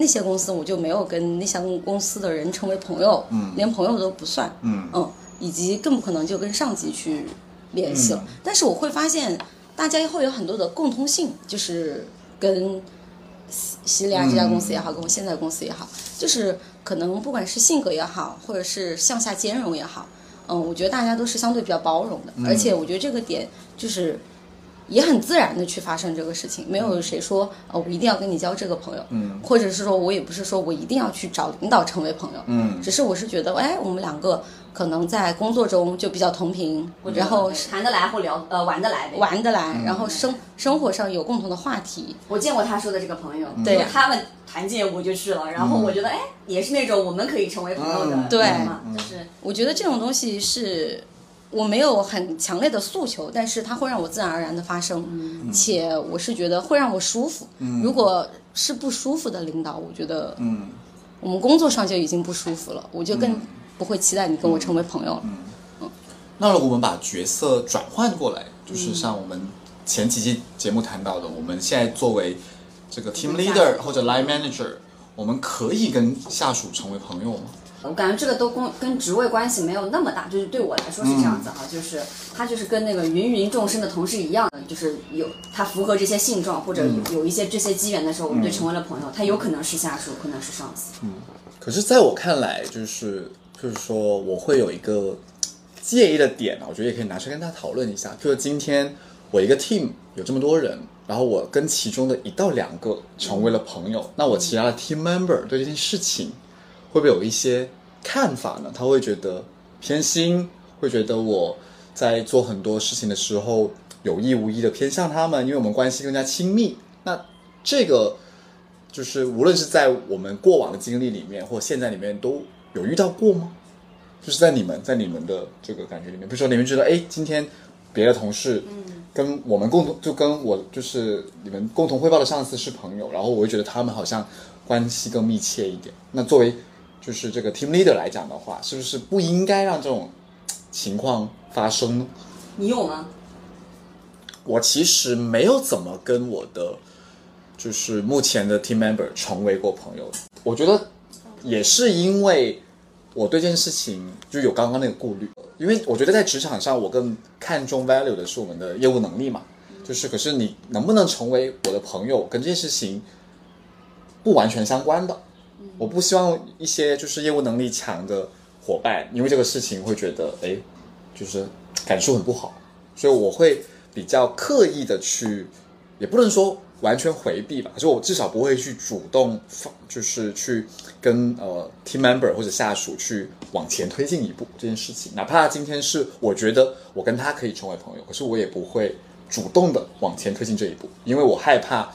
那些公司我就没有跟那些公司的人成为朋友，嗯连朋友都不算，嗯以及更不可能就跟上级去联系了。但是我会发现，大家会有很多的共通性，就是跟西西利亚这家公司也好，跟我现在的公司也好，就是可能不管是性格也好，或者是向下兼容也好，嗯，我觉得大家都是相对比较包容的，而且我觉得这个点就是。也很自然的去发生这个事情，没有谁说呃我一定要跟你交这个朋友，嗯，或者是说我也不是说我一定要去找领导成为朋友，嗯。只是我是觉得哎我们两个可能在工作中就比较同频，然后谈得来或聊呃玩得来。玩得来，然后生生活上有共同的话题，我见过他说的这个朋友，对。他们团建我就去了，然后我觉得哎，也是那种我们可以成为朋友的，嗯。对。嘛，就是。我觉得这种东西是我没有很强烈的诉求，但是它会让我自然而然的发生，且我是觉得会让我舒服。如果是不舒服的领导，我觉得嗯我们工作上就已经不舒服了，我就更不会期待你跟我成为朋友了。嗯那如果我们把角色转换过来，就是像我们前几期节目谈到的，我们现在作为这个 team leader 或者 line manager，我们可以跟下属成为朋友吗？我感觉这个都跟跟职位关系没有那么大，就是对我来说是这样子哈，就是他就是跟那个芸芸众生的同事一样的，就是有他符合这些性状或者有有一些这些机缘的时候，我们就成为了朋友。他有可能是下属，可能是上司。嗯可是，在我看来，就是就是说，我会有一个介意的点啊，我觉得也可以拿出来跟大家讨论一下。就是今天我一个 team 有这么多人，然后我跟其中的一到两个成为了朋友，那我其他的 team member 对这件事情会不会有一些看法呢？他会觉得偏心，会觉得我在做很多事情的时候有意无意的偏向他们，因为我们关系更加亲密。那这个就是无论是在我们过往的经历里面，或现在里面都有遇到过吗？就是在你们在你们的这个感觉里面，比如说你们觉得，哎，今天别的同事，跟我们共同就跟我就是你们共同汇报的上司是朋友，然后我会觉得他们好像关系更密切一点。那作为就是这个 team leader 来讲的话，是不是不应该让这种情况发生呢？你有吗？我其实没有怎么跟我的就是目前的 team member 成为过朋友。我觉得也是因为我对这件事情就有刚刚那个顾虑，因为我觉得在职场上我更看重 value 的是我们的业务能力嘛，就是可是你能不能成为我的朋友，跟这件事情不完全相关的。我不希望一些就是业务能力强的伙伴，因为这个事情会觉得哎，就是感受很不好，所以我会比较刻意的去，也不能说完全回避吧，就我至少不会去主动放，就是去跟呃 team member 或者下属去往前推进一步这件事情，哪怕今天是我觉得我跟他可以成为朋友，可是我也不会主动的往前推进这一步，因为我害怕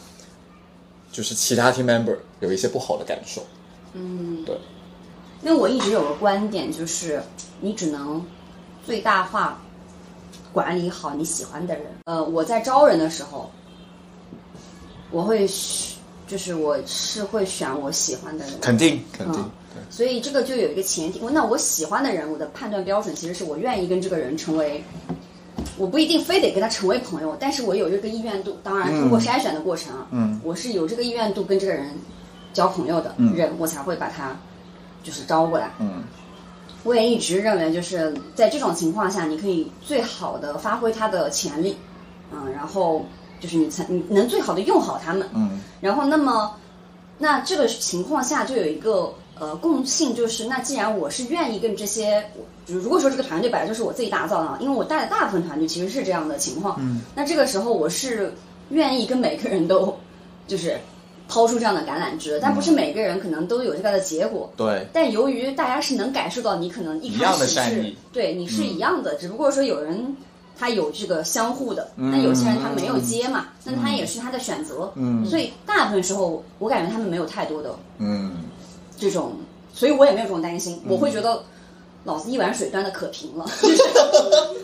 就是其他 team member 有一些不好的感受。嗯，对，因为我一直有个观点，就是你只能最大化管理好你喜欢的人。呃，我在招人的时候，我会选就是我是会选我喜欢的人，肯定肯定，所以这个就有一个前提，那我喜欢的人，我的判断标准其实是我愿意跟这个人成为，我不一定非得跟他成为朋友，但是我有这个意愿度。当然，通过筛选的过程啊，嗯，我是有这个意愿度跟这个人交朋友的人，我才会把他就是招过来。嗯。我也一直认为，就是在这种情况下，你可以最好的发挥他的潜力，嗯，然后就是你才你能最好的用好他们，嗯。然后，那么，那这个情况下就有一个呃共性，就是那既然我是愿意跟这些，如果说这个团队本来就是我自己打造的，因为我带的大部分团队其实是这样的情况，嗯，那这个时候我是愿意跟每个人都就是抛出这样的橄榄枝，但不是每个人可能都有这个的结果。对，但由于大家是能感受到你可能一开始是对你是一样的，只不过说有人他有这个相互的，嗯。那有些人他没有接嘛，那他也是他的选择。嗯。所以大部分时候我感觉他们没有太多的嗯。这种，所以我也没有这种担心，我会觉得。老子一碗水端的可平了，就 是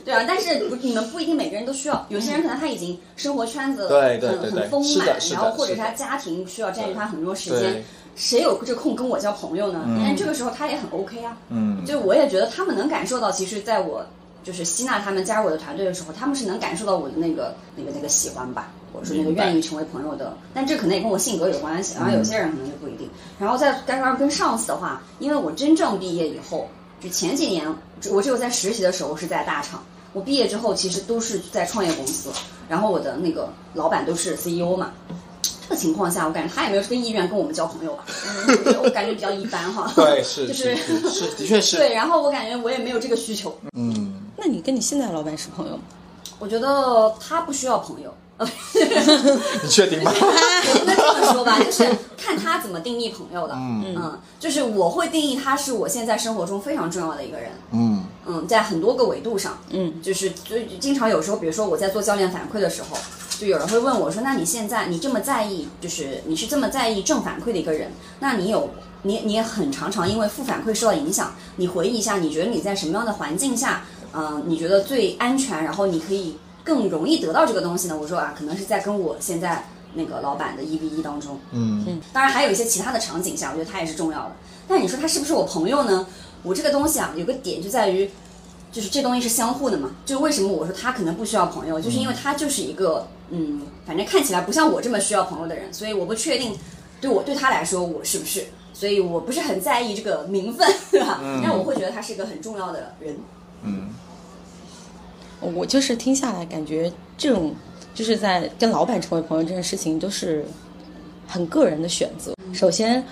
对啊，但是不，你们不一定每个人都需要，有些人可能他已经生活圈子很很丰满然后或者是他家庭需要占据他很多时间，谁有这空跟我交朋友呢？但这个时候他也很 OK 啊，嗯就我也觉得他们能感受到，其实在我就是吸纳他们加入我的团队的时候，他们是能感受到我的那个那个那个喜欢吧，或者说那个愿意成为朋友的。但这可能也跟我性格有关系，然后有些人可能就不一定。然后在刚刚跟上司的话，因为我真正毕业以后，就前几年我只有在实习的时候是在大厂，我毕业之后其实都是在创业公司，然后我的那个老板都是 CEO 嘛。这个情况下，我感觉他也没有这个意愿跟我们交朋友吧，嗯我感觉比较一般哈。对，是就是是是，的确是，对，然后我感觉我也没有这个需求。嗯，那你跟你现在的老板是朋友吗？我觉得他不需要朋友。你确定吗？那这么说吧，就是看他怎么定义朋友的。嗯就是我会定义他是我现在生活中非常重要的一个人。嗯嗯，在很多个维度上，嗯，就是就经常有时候，比如说我在做教练反馈的时候，就有人会问我说：“那你现在你这么在意，就是你是这么在意正反馈的一个人，那你有你你也很常常因为负反馈受到影响，你回忆一下，你觉得你在什么样的环境下，嗯、你觉得最安全，然后你可以更容易得到这个东西呢？”我说啊，可能是在跟我现在那个老板的一 v 一当中，嗯当然还有一些其他的场景下，我觉得他也是重要的。但你说他是不是我朋友呢？我这个东西啊，有个点就在于，就是这东西是相互的嘛。就为什么我说他可能不需要朋友，就是因为他就是一个嗯，反正看起来不像我这么需要朋友的人，所以我不确定对我对他来说我是不是，所以我不是很在意这个名分，对吧？但我会觉得他是一个很重要的人。嗯我就是听下来感觉这种就是在跟老板成为朋友这件事情都是很个人的选择。首先，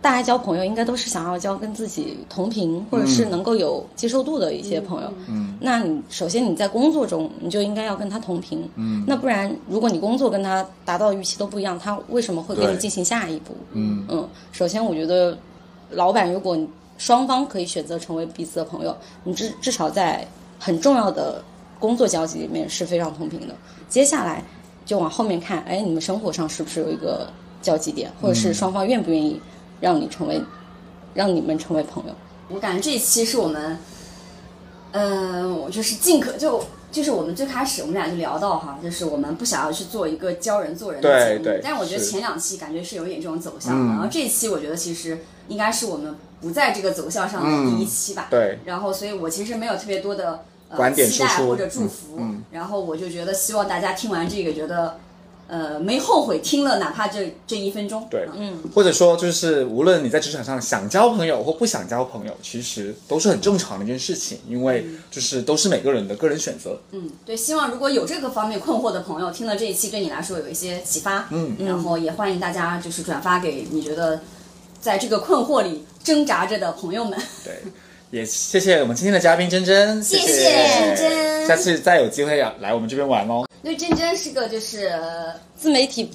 大家交朋友应该都是想要交跟自己同频或者是能够有接受度的一些朋友。嗯那你首先你在工作中你就应该要跟他同频。嗯那不然如果你工作跟他达到的预期都不一样，他为什么会跟对你进行下一步？嗯嗯，首先我觉得，老板如果双方可以选择成为彼此的朋友，你至至少在很重要的工作交集里面是非常同频的。接下来就往后面看，哎，你们生活上是不是有一个交集点，或者是双方愿不愿意让你成为，让你们成为朋友？我感觉这一期是我们，嗯、我就是尽可就就是我们最开始我们俩就聊到哈，就是我们不想要去做一个教人做人的节目，对对但是我觉得前两期感觉是有一点这种走向的，嗯然后这一期我觉得其实应该是我们不在这个走向上的第一期吧，对然后所以我其实没有特别多的。呃，观点期待输出或者祝福，嗯嗯然后我就觉得希望大家听完这个，觉得呃没后悔听了，哪怕这这一分钟。对嗯或者说就是无论你在职场上想交朋友或不想交朋友，其实都是很正常的一件事情，因为就是都是每个人的个人选择。嗯，对，希望如果有这个方面困惑的朋友，听了这一期对你来说有一些启发，嗯然后也欢迎大家就是转发给你觉得在这个困惑里挣扎着的朋友们。对，也谢谢我们今天的嘉宾珍珍，谢谢谢珍珍下次再有机会要来我们这边玩哦。因为珍珍是个就是自媒体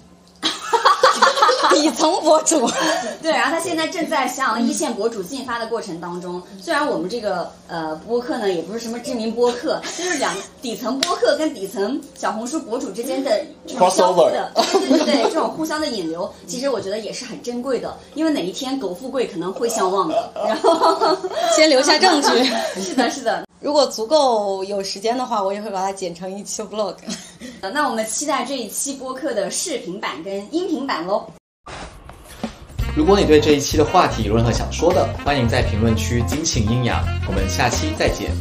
底层博主，对，然后他现在正在向一线博主进发的过程当中。虽然我们这个呃播客呢也不是什么知名播客，就是两底层播客跟底层小红书博主之间的这种相互的，对对对对，这种互相的引流，其实我觉得也是很珍贵的，因为哪一天苟富贵可能会相忘的。然后先留下证据。是的，是的。如果足够有时间的话，我也会把它剪成一期 vlog。呃那我们期待这一期播客的视频版跟音频版喽。如果你对这一期的话题有任何想说的，欢迎在评论区尽情阴阳。我们下期再见。